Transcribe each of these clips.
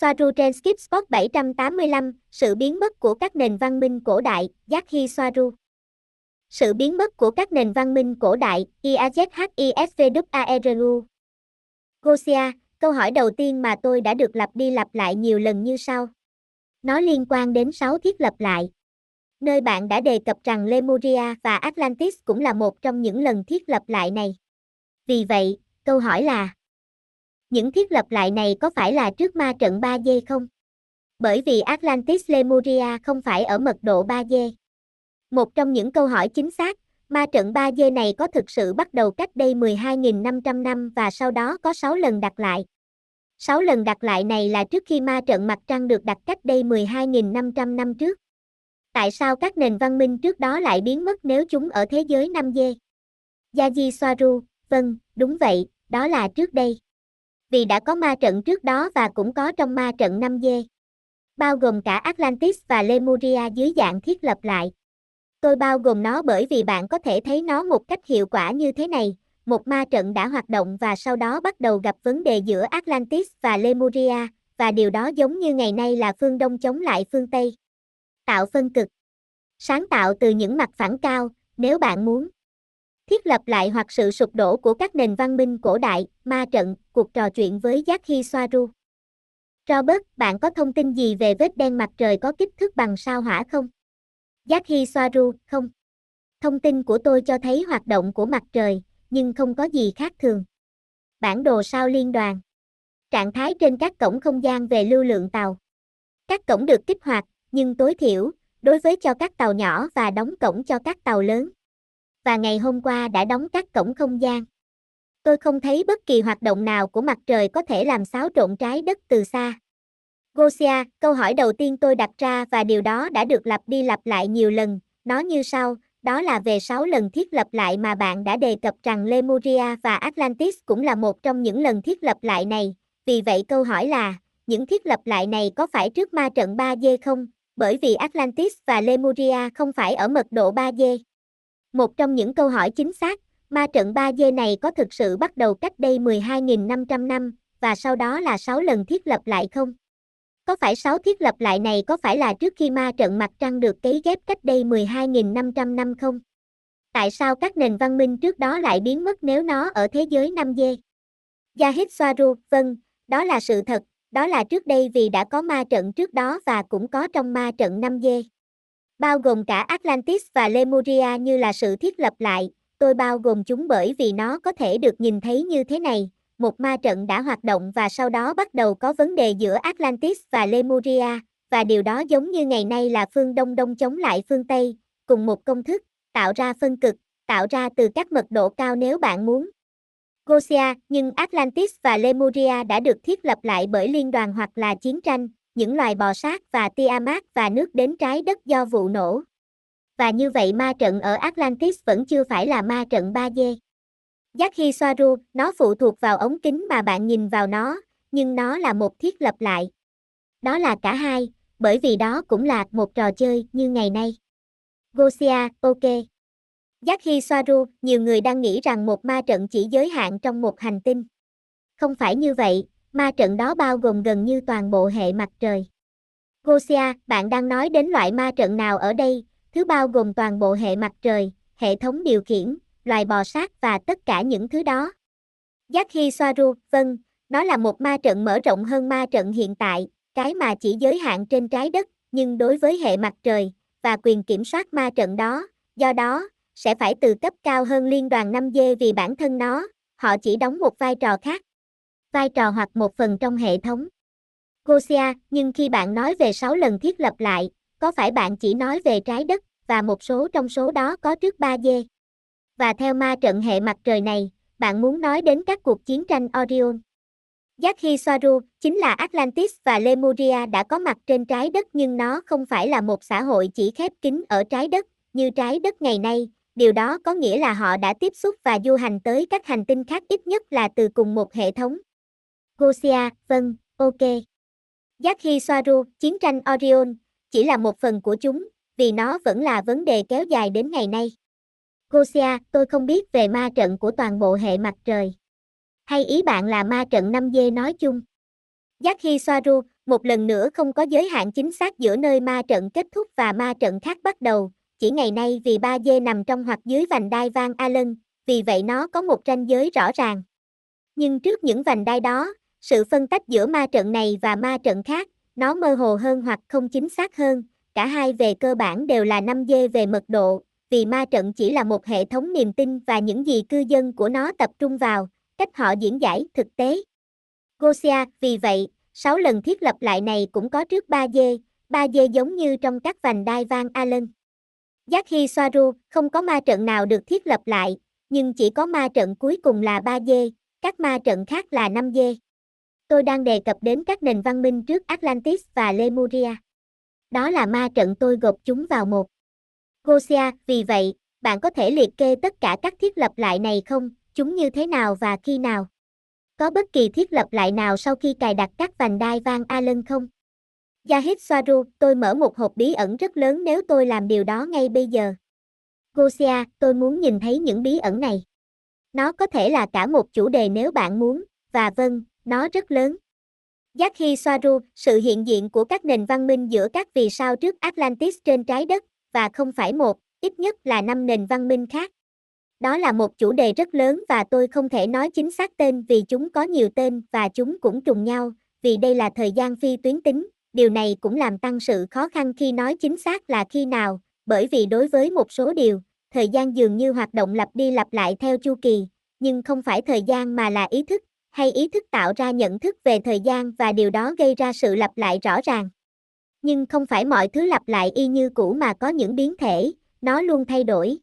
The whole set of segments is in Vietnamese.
Soaru trên Skip Spot 785, sự biến mất của các nền văn minh cổ đại, Yaki Soaru. Sự biến mất của các nền văn minh cổ đại, IAZHISVWARU. Gosia, câu hỏi đầu tiên mà tôi đã được lặp đi lặp lại nhiều lần như sau. Nó liên quan đến 6 thiết lập lại. Nơi bạn đã đề cập rằng Lemuria và Atlantis cũng là một trong những lần thiết lập lại này. Vì vậy, câu hỏi là những thiết lập lại này có phải là trước ma trận 3D không? Bởi vì Atlantis Lemuria không phải ở mật độ 3D. Một trong những câu hỏi chính xác, ma trận 3D này có thực sự bắt đầu cách đây 12.500 năm và sau đó có 6 lần đặt lại. 6 lần đặt lại này là trước khi ma trận mặt trăng được đặt cách đây 12.500 năm trước. Tại sao các nền văn minh trước đó lại biến mất nếu chúng ở thế giới 5D? Yaji Soaru, vâng, đúng vậy, đó là trước đây vì đã có ma trận trước đó và cũng có trong ma trận 5D. Bao gồm cả Atlantis và Lemuria dưới dạng thiết lập lại. Tôi bao gồm nó bởi vì bạn có thể thấy nó một cách hiệu quả như thế này, một ma trận đã hoạt động và sau đó bắt đầu gặp vấn đề giữa Atlantis và Lemuria, và điều đó giống như ngày nay là phương Đông chống lại phương Tây. Tạo phân cực. Sáng tạo từ những mặt phẳng cao, nếu bạn muốn thiết lập lại hoặc sự sụp đổ của các nền văn minh cổ đại, ma trận, cuộc trò chuyện với Jackie Soaru. Robert, bạn có thông tin gì về vết đen mặt trời có kích thước bằng sao hỏa không? Jackie Soaru, không. Thông tin của tôi cho thấy hoạt động của mặt trời, nhưng không có gì khác thường. Bản đồ sao liên đoàn. Trạng thái trên các cổng không gian về lưu lượng tàu. Các cổng được kích hoạt, nhưng tối thiểu, đối với cho các tàu nhỏ và đóng cổng cho các tàu lớn và ngày hôm qua đã đóng các cổng không gian. Tôi không thấy bất kỳ hoạt động nào của mặt trời có thể làm xáo trộn trái đất từ xa. Gosia, câu hỏi đầu tiên tôi đặt ra và điều đó đã được lặp đi lặp lại nhiều lần, nó như sau, đó là về 6 lần thiết lập lại mà bạn đã đề cập rằng Lemuria và Atlantis cũng là một trong những lần thiết lập lại này, vì vậy câu hỏi là, những thiết lập lại này có phải trước ma trận 3D không? Bởi vì Atlantis và Lemuria không phải ở mật độ 3D. Một trong những câu hỏi chính xác, ma trận 3D này có thực sự bắt đầu cách đây 12.500 năm, và sau đó là 6 lần thiết lập lại không? Có phải 6 thiết lập lại này có phải là trước khi ma trận mặt trăng được cấy ghép cách đây 12.500 năm không? Tại sao các nền văn minh trước đó lại biến mất nếu nó ở thế giới 5D? Yahid Swaru, vâng, đó là sự thật, đó là trước đây vì đã có ma trận trước đó và cũng có trong ma trận 5D bao gồm cả Atlantis và Lemuria như là sự thiết lập lại, tôi bao gồm chúng bởi vì nó có thể được nhìn thấy như thế này, một ma trận đã hoạt động và sau đó bắt đầu có vấn đề giữa Atlantis và Lemuria, và điều đó giống như ngày nay là phương Đông Đông chống lại phương Tây, cùng một công thức, tạo ra phân cực, tạo ra từ các mật độ cao nếu bạn muốn. Gosia, nhưng Atlantis và Lemuria đã được thiết lập lại bởi liên đoàn hoặc là chiến tranh, những loài bò sát và Tiamat và nước đến trái đất do vụ nổ. Và như vậy ma trận ở Atlantis vẫn chưa phải là ma trận 3D. Yaki Soaru, nó phụ thuộc vào ống kính mà bạn nhìn vào nó, nhưng nó là một thiết lập lại. Đó là cả hai, bởi vì đó cũng là một trò chơi như ngày nay. Gosia, ok. Yaki Soaru, nhiều người đang nghĩ rằng một ma trận chỉ giới hạn trong một hành tinh. Không phải như vậy, Ma trận đó bao gồm gần như toàn bộ hệ mặt trời. Gosia, bạn đang nói đến loại ma trận nào ở đây, thứ bao gồm toàn bộ hệ mặt trời, hệ thống điều khiển, loài bò sát và tất cả những thứ đó. Yaki Soaru, vâng, nó là một ma trận mở rộng hơn ma trận hiện tại, cái mà chỉ giới hạn trên trái đất, nhưng đối với hệ mặt trời, và quyền kiểm soát ma trận đó, do đó, sẽ phải từ cấp cao hơn liên đoàn 5G vì bản thân nó, họ chỉ đóng một vai trò khác vai trò hoặc một phần trong hệ thống. Gosia, nhưng khi bạn nói về 6 lần thiết lập lại, có phải bạn chỉ nói về trái đất, và một số trong số đó có trước 3D? Và theo ma trận hệ mặt trời này, bạn muốn nói đến các cuộc chiến tranh Orion. Yaki Soaru chính là Atlantis và Lemuria đã có mặt trên trái đất nhưng nó không phải là một xã hội chỉ khép kín ở trái đất, như trái đất ngày nay, điều đó có nghĩa là họ đã tiếp xúc và du hành tới các hành tinh khác ít nhất là từ cùng một hệ thống. Gosia, vâng, ok. Yaki Soaru, chiến tranh Orion, chỉ là một phần của chúng, vì nó vẫn là vấn đề kéo dài đến ngày nay. Gosia, tôi không biết về ma trận của toàn bộ hệ mặt trời. Hay ý bạn là ma trận 5D nói chung? Yaki Soaru, một lần nữa không có giới hạn chính xác giữa nơi ma trận kết thúc và ma trận khác bắt đầu, chỉ ngày nay vì ba dê nằm trong hoặc dưới vành đai Van Allen, vì vậy nó có một ranh giới rõ ràng. Nhưng trước những vành đai đó, sự phân tách giữa ma trận này và ma trận khác, nó mơ hồ hơn hoặc không chính xác hơn, cả hai về cơ bản đều là 5 dê về mật độ, vì ma trận chỉ là một hệ thống niềm tin và những gì cư dân của nó tập trung vào, cách họ diễn giải thực tế. Gosia, vì vậy, 6 lần thiết lập lại này cũng có trước 3 dê, 3 dê giống như trong các vành đai Van Allen. Giác Hi Soaru, không có ma trận nào được thiết lập lại, nhưng chỉ có ma trận cuối cùng là 3 dê, các ma trận khác là 5 dê. Tôi đang đề cập đến các nền văn minh trước Atlantis và Lemuria. Đó là ma trận tôi gộp chúng vào một. Gosia, vì vậy, bạn có thể liệt kê tất cả các thiết lập lại này không, chúng như thế nào và khi nào? Có bất kỳ thiết lập lại nào sau khi cài đặt các vành đai vang Allen không? Yahid Swaru, tôi mở một hộp bí ẩn rất lớn nếu tôi làm điều đó ngay bây giờ. Gosia, tôi muốn nhìn thấy những bí ẩn này. Nó có thể là cả một chủ đề nếu bạn muốn, và vâng, nó rất lớn. Giác Hy Soaru, sự hiện diện của các nền văn minh giữa các vì sao trước Atlantis trên trái đất, và không phải một, ít nhất là năm nền văn minh khác. Đó là một chủ đề rất lớn và tôi không thể nói chính xác tên vì chúng có nhiều tên và chúng cũng trùng nhau, vì đây là thời gian phi tuyến tính, điều này cũng làm tăng sự khó khăn khi nói chính xác là khi nào, bởi vì đối với một số điều, thời gian dường như hoạt động lặp đi lặp lại theo chu kỳ, nhưng không phải thời gian mà là ý thức, hay ý thức tạo ra nhận thức về thời gian và điều đó gây ra sự lặp lại rõ ràng. Nhưng không phải mọi thứ lặp lại y như cũ mà có những biến thể, nó luôn thay đổi.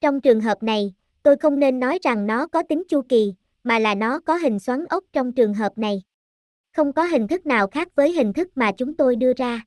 Trong trường hợp này, tôi không nên nói rằng nó có tính chu kỳ, mà là nó có hình xoắn ốc trong trường hợp này. Không có hình thức nào khác với hình thức mà chúng tôi đưa ra.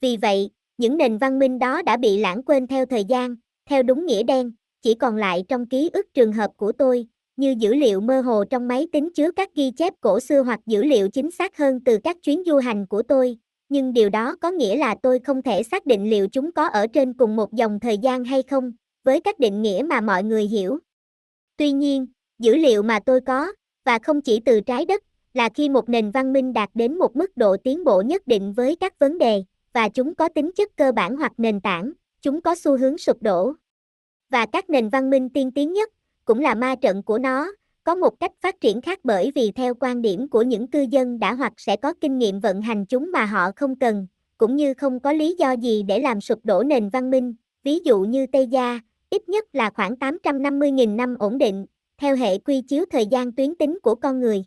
Vì vậy, những nền văn minh đó đã bị lãng quên theo thời gian, theo đúng nghĩa đen, chỉ còn lại trong ký ức trường hợp của tôi, như dữ liệu mơ hồ trong máy tính chứa các ghi chép cổ xưa hoặc dữ liệu chính xác hơn từ các chuyến du hành của tôi, nhưng điều đó có nghĩa là tôi không thể xác định liệu chúng có ở trên cùng một dòng thời gian hay không, với các định nghĩa mà mọi người hiểu. Tuy nhiên, dữ liệu mà tôi có, và không chỉ từ trái đất, là khi một nền văn minh đạt đến một mức độ tiến bộ nhất định với các vấn đề, và chúng có tính chất cơ bản hoặc nền tảng, chúng có xu hướng sụp đổ. Và các nền văn minh tiên tiến nhất, cũng là ma trận của nó, có một cách phát triển khác bởi vì theo quan điểm của những cư dân đã hoặc sẽ có kinh nghiệm vận hành chúng mà họ không cần, cũng như không có lý do gì để làm sụp đổ nền văn minh, ví dụ như Tây Gia, ít nhất là khoảng 850.000 năm ổn định, theo hệ quy chiếu thời gian tuyến tính của con người.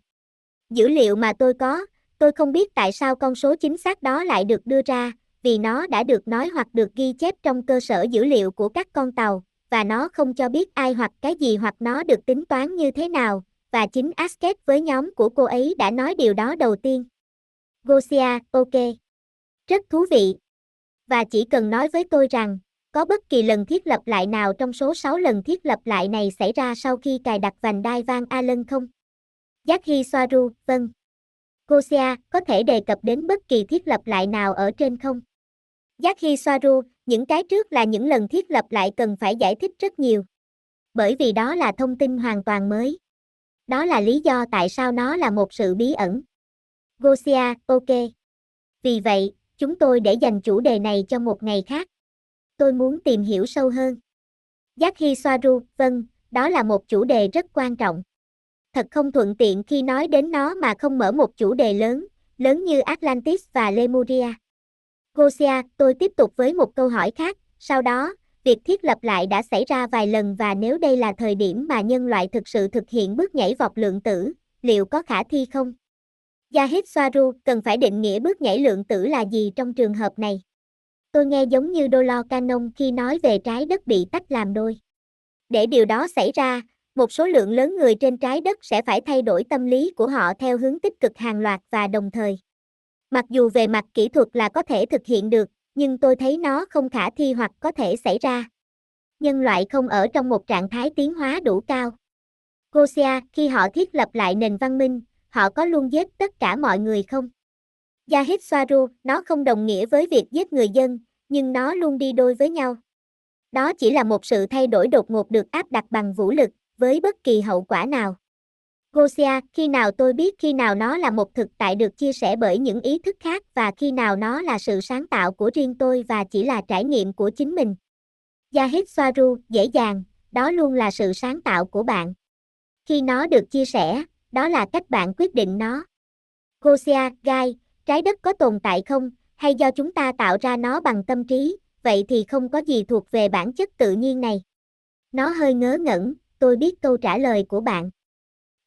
Dữ liệu mà tôi có, tôi không biết tại sao con số chính xác đó lại được đưa ra, vì nó đã được nói hoặc được ghi chép trong cơ sở dữ liệu của các con tàu, và nó không cho biết ai hoặc cái gì hoặc nó được tính toán như thế nào, và chính Asket với nhóm của cô ấy đã nói điều đó đầu tiên. Gosia, ok. Rất thú vị. Và chỉ cần nói với tôi rằng, có bất kỳ lần thiết lập lại nào trong số 6 lần thiết lập lại này xảy ra sau khi cài đặt vành đai Van Allen không? Yaki Soaru, vâng. Gosia, có thể đề cập đến bất kỳ thiết lập lại nào ở trên không? Yaki Soaru, những cái trước là những lần thiết lập lại cần phải giải thích rất nhiều. Bởi vì đó là thông tin hoàn toàn mới. Đó là lý do tại sao nó là một sự bí ẩn. Gosia, ok. Vì vậy, chúng tôi để dành chủ đề này cho một ngày khác. Tôi muốn tìm hiểu sâu hơn. Giác Hy Soaru, vâng, đó là một chủ đề rất quan trọng. Thật không thuận tiện khi nói đến nó mà không mở một chủ đề lớn, lớn như Atlantis và Lemuria. Gosia, tôi tiếp tục với một câu hỏi khác, sau đó, việc thiết lập lại đã xảy ra vài lần và nếu đây là thời điểm mà nhân loại thực sự thực hiện bước nhảy vọt lượng tử, liệu có khả thi không? Yahid Swaru cần phải định nghĩa bước nhảy lượng tử là gì trong trường hợp này? Tôi nghe giống như Dolo Canon khi nói về trái đất bị tách làm đôi. Để điều đó xảy ra, một số lượng lớn người trên trái đất sẽ phải thay đổi tâm lý của họ theo hướng tích cực hàng loạt và đồng thời. Mặc dù về mặt kỹ thuật là có thể thực hiện được, nhưng tôi thấy nó không khả thi hoặc có thể xảy ra. Nhân loại không ở trong một trạng thái tiến hóa đủ cao. Gosia, khi họ thiết lập lại nền văn minh, họ có luôn giết tất cả mọi người không? Yahid Swaru, nó không đồng nghĩa với việc giết người dân, nhưng nó luôn đi đôi với nhau. Đó chỉ là một sự thay đổi đột ngột được áp đặt bằng vũ lực, với bất kỳ hậu quả nào. Gosia, khi nào tôi biết khi nào nó là một thực tại được chia sẻ bởi những ý thức khác và khi nào nó là sự sáng tạo của riêng tôi và chỉ là trải nghiệm của chính mình. Yahid Swaru, dễ dàng, đó luôn là sự sáng tạo của bạn. Khi nó được chia sẻ, đó là cách bạn quyết định nó. Gosia, Gai, trái đất có tồn tại không, hay do chúng ta tạo ra nó bằng tâm trí, vậy thì không có gì thuộc về bản chất tự nhiên này. Nó hơi ngớ ngẩn, tôi biết câu trả lời của bạn.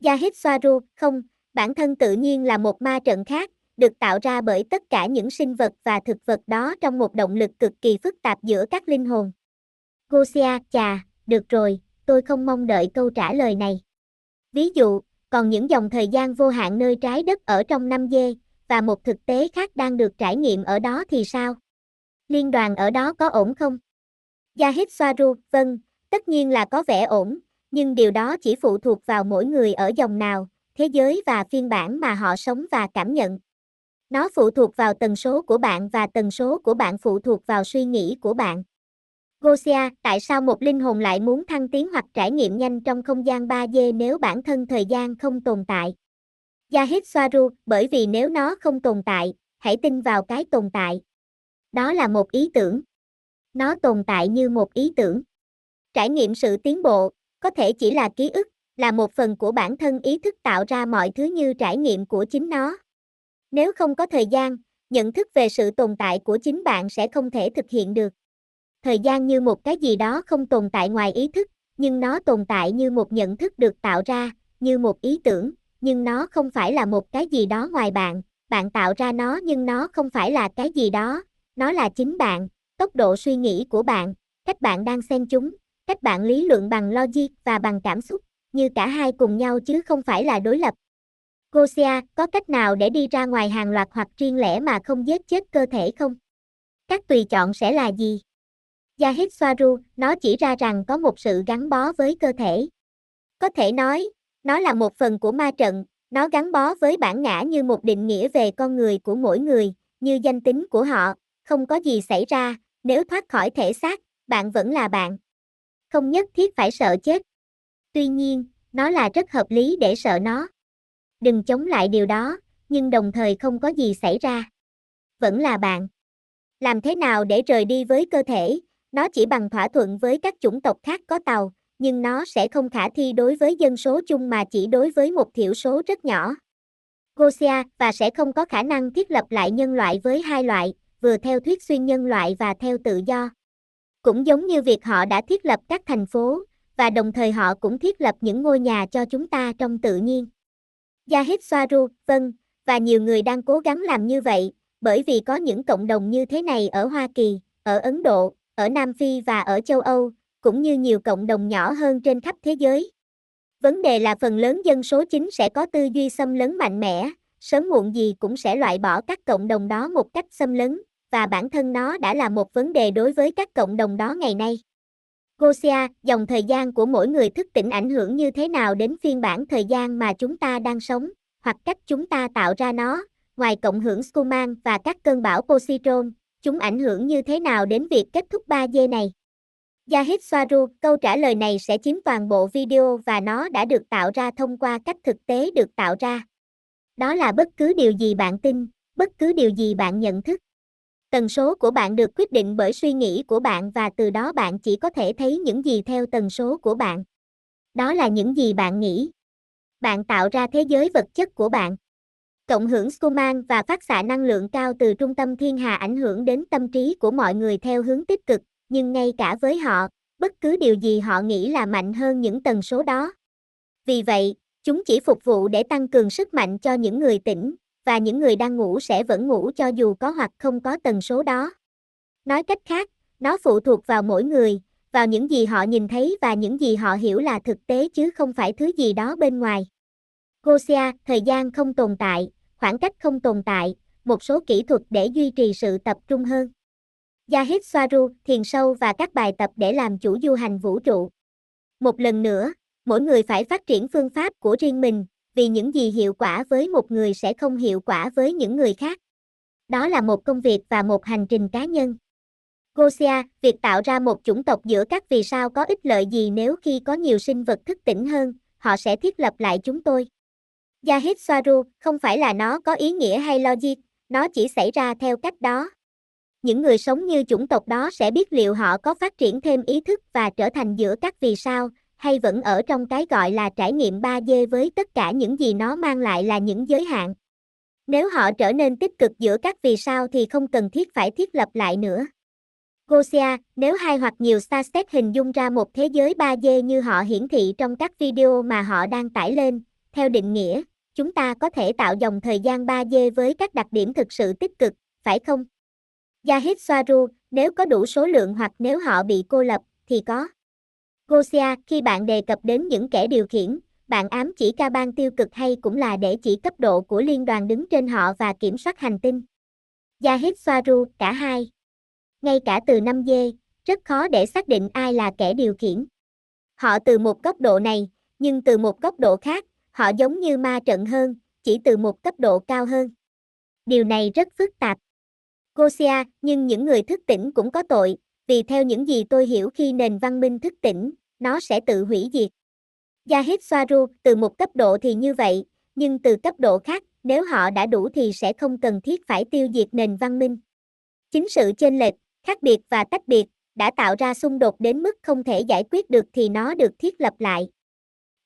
Yahid Swaru, không, bản thân tự nhiên là một ma trận khác, được tạo ra bởi tất cả những sinh vật và thực vật đó trong một động lực cực kỳ phức tạp giữa các linh hồn. Gosia, chà, được rồi, tôi không mong đợi câu trả lời này. Ví dụ, còn những dòng thời gian vô hạn nơi trái đất ở trong năm dê, và một thực tế khác đang được trải nghiệm ở đó thì sao? Liên đoàn ở đó có ổn không? Yahid Swaru, vâng, tất nhiên là có vẻ ổn, nhưng điều đó chỉ phụ thuộc vào mỗi người ở dòng nào, thế giới và phiên bản mà họ sống và cảm nhận. Nó phụ thuộc vào tần số của bạn và tần số của bạn phụ thuộc vào suy nghĩ của bạn. Gosia, tại sao một linh hồn lại muốn thăng tiến hoặc trải nghiệm nhanh trong không gian 3D nếu bản thân thời gian không tồn tại? Yahid Swaru, bởi vì nếu nó không tồn tại, hãy tin vào cái tồn tại. Đó là một ý tưởng. Nó tồn tại như một ý tưởng. Trải nghiệm sự tiến bộ, có thể chỉ là ký ức, là một phần của bản thân ý thức tạo ra mọi thứ như trải nghiệm của chính nó. Nếu không có thời gian, nhận thức về sự tồn tại của chính bạn sẽ không thể thực hiện được. Thời gian như một cái gì đó không tồn tại ngoài ý thức, nhưng nó tồn tại như một nhận thức được tạo ra, như một ý tưởng, nhưng nó không phải là một cái gì đó ngoài bạn, bạn tạo ra nó nhưng nó không phải là cái gì đó, nó là chính bạn, tốc độ suy nghĩ của bạn, cách bạn đang xen chúng, cách bạn lý luận bằng logic và bằng cảm xúc, như cả hai cùng nhau chứ không phải là đối lập. Gosia, có cách nào để đi ra ngoài hàng loạt hoặc riêng lẻ mà không giết chết cơ thể không? Các tùy chọn sẽ là gì? Yahid Swaru, nó chỉ ra rằng có một sự gắn bó với cơ thể. Có thể nói, nó là một phần của ma trận, nó gắn bó với bản ngã như một định nghĩa về con người của mỗi người, như danh tính của họ, không có gì xảy ra, nếu thoát khỏi thể xác, bạn vẫn là bạn. Không nhất thiết phải sợ chết. Tuy nhiên, nó là rất hợp lý để sợ nó. Đừng chống lại điều đó, nhưng đồng thời không có gì xảy ra. Vẫn là bạn. Làm thế nào để rời đi với cơ thể, nó chỉ bằng thỏa thuận với các chủng tộc khác có tàu, nhưng nó sẽ không khả thi đối với dân số chung mà chỉ đối với một thiểu số rất nhỏ. Gosia và sẽ không có khả năng thiết lập lại nhân loại với hai loại, vừa theo thuyết xuyên nhân loại và theo tự do. Cũng giống như việc họ đã thiết lập các thành phố, và đồng thời họ cũng thiết lập những ngôi nhà cho chúng ta trong tự nhiên. Yahid Swaru, vâng, và nhiều người đang cố gắng làm như vậy, bởi vì có những cộng đồng như thế này ở Hoa Kỳ, ở Ấn Độ, ở Nam Phi và ở châu Âu, cũng như nhiều cộng đồng nhỏ hơn trên khắp thế giới. Vấn đề là phần lớn dân số chính sẽ có tư duy xâm lấn mạnh mẽ, sớm muộn gì cũng sẽ loại bỏ các cộng đồng đó một cách xâm lấn, và bản thân nó đã là một vấn đề đối với các cộng đồng đó ngày nay. Gosia, dòng thời gian của mỗi người thức tỉnh ảnh hưởng như thế nào đến phiên bản thời gian mà chúng ta đang sống, hoặc cách chúng ta tạo ra nó, ngoài cộng hưởng Schumann và các cơn bão positron, chúng ảnh hưởng như thế nào đến việc kết thúc 3D này? Yahid Swaru, câu trả lời này sẽ chiếm toàn bộ video và nó đã được tạo ra thông qua cách thực tế được tạo ra. Đó là bất cứ điều gì bạn tin, bất cứ điều gì bạn nhận thức. Tần số của bạn được quyết định bởi suy nghĩ của bạn và từ đó bạn chỉ có thể thấy những gì theo tần số của bạn. Đó là những gì bạn nghĩ. Bạn tạo ra thế giới vật chất của bạn. Cộng hưởng scuman và phát xạ năng lượng cao từ trung tâm thiên hà ảnh hưởng đến tâm trí của mọi người theo hướng tích cực, nhưng ngay cả với họ, bất cứ điều gì họ nghĩ là mạnh hơn những tần số đó. Vì vậy, chúng chỉ phục vụ để tăng cường sức mạnh cho những người tỉnh, và những người đang ngủ sẽ vẫn ngủ cho dù có hoặc không có tần số đó. Nói cách khác, nó phụ thuộc vào mỗi người, vào những gì họ nhìn thấy và những gì họ hiểu là thực tế chứ không phải thứ gì đó bên ngoài. Gosia, thời gian không tồn tại, khoảng cách không tồn tại, một số kỹ thuật để duy trì sự tập trung hơn. Yahid Swaru, thiền sâu và các bài tập để làm chủ du hành vũ trụ. Một lần nữa, mỗi người phải phát triển phương pháp của riêng mình, vì những gì hiệu quả với một người sẽ không hiệu quả với những người khác. Đó là một công việc và một hành trình cá nhân. Gosia, việc tạo ra một chủng tộc giữa các vì sao có ích lợi gì nếu khi có nhiều sinh vật thức tỉnh hơn, họ sẽ thiết lập lại chúng tôi. Yahid Swaru, không phải là nó có ý nghĩa hay logic, nó chỉ xảy ra theo cách đó. Những người sống như chủng tộc đó sẽ biết liệu họ có phát triển thêm ý thức và trở thành giữa các vì sao, hay vẫn ở trong cái gọi là trải nghiệm 3D với tất cả những gì nó mang lại là những giới hạn. Nếu họ trở nên tích cực giữa các vì sao thì không cần thiết phải thiết lập lại nữa. Gosia, nếu hai hoặc nhiều Starstep hình dung ra một thế giới 3D như họ hiển thị trong các video mà họ đang tải lên, theo định nghĩa, chúng ta có thể tạo dòng thời gian 3D với các đặc điểm thực sự tích cực, phải không? Yahid Swaru, nếu có đủ số lượng hoặc nếu họ bị cô lập, thì có. Gosia, khi bạn đề cập đến những kẻ điều khiển, bạn ám chỉ ca bang tiêu cực hay cũng là để chỉ cấp độ của liên đoàn đứng trên họ và kiểm soát hành tinh? Yahid Swaru, cả hai. Ngay cả từ 5 dê, rất khó để xác định ai là kẻ điều khiển. Họ từ một góc độ này, nhưng từ một góc độ khác, họ giống như ma trận hơn, chỉ từ một cấp độ cao hơn. Điều này rất phức tạp. Gosia, nhưng những người thức tỉnh cũng có tội, vì theo những gì tôi hiểu khi nền văn minh thức tỉnh, nó sẽ tự hủy diệt. Yahid Swaru, từ một cấp độ thì như vậy, nhưng từ cấp độ khác, nếu họ đã đủ thì sẽ không cần thiết phải tiêu diệt nền văn minh. Chính sự chênh lệch, khác biệt và tách biệt, đã tạo ra xung đột đến mức không thể giải quyết được thì nó được thiết lập lại.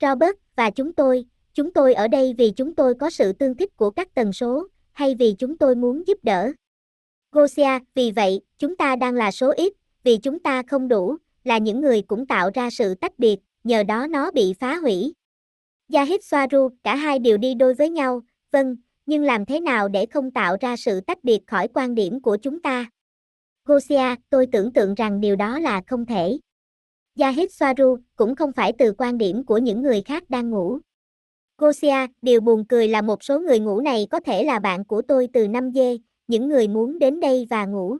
Robert và chúng tôi, chúng tôi ở đây vì chúng tôi có sự tương thích của các tần số, hay vì chúng tôi muốn giúp đỡ. Gosia, vì vậy, chúng ta đang là số ít, vì chúng ta không đủ, là những người cũng tạo ra sự tách biệt, nhờ đó nó bị phá hủy. Yahid Swaru, cả hai đều đi đôi với nhau, vâng, nhưng làm thế nào để không tạo ra sự tách biệt khỏi quan điểm của chúng ta? Gosia, tôi tưởng tượng rằng điều đó là không thể. Yahid Swaru, cũng không phải từ quan điểm của những người khác đang ngủ. Gosia, điều buồn cười là một số người ngủ này có thể là bạn của tôi từ năm dê, những người muốn đến đây và ngủ.